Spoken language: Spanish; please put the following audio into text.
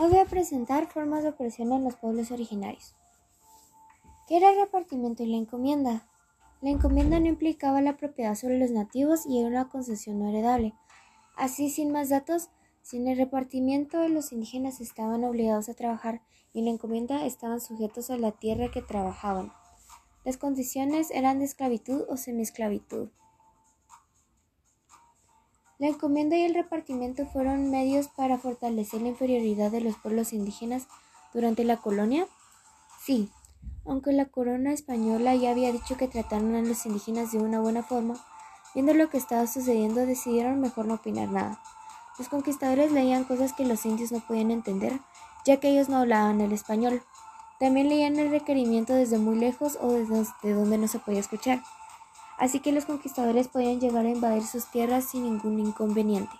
Hoy voy a presentar formas de opresión en los pueblos originarios. ¿Qué era el repartimiento y la encomienda? La encomienda no implicaba la propiedad sobre los nativos y era una concesión no heredable. Así, sin más datos, sin el repartimiento los indígenas estaban obligados a trabajar y en la encomienda estaban sujetos a la tierra que trabajaban. Las condiciones eran de esclavitud o semiesclavitud. La encomienda y el repartimiento fueron medios para fortalecer la inferioridad de los pueblos indígenas durante la colonia. Sí, aunque la corona española ya había dicho que trataron a los indígenas de una buena forma, viendo lo que estaba sucediendo decidieron mejor no opinar nada. Los conquistadores leían cosas que los indios no podían entender, ya que ellos no hablaban el español. También leían el requerimiento desde muy lejos o desde donde no se podía escuchar así que los conquistadores podían llegar a invadir sus tierras sin ningún inconveniente.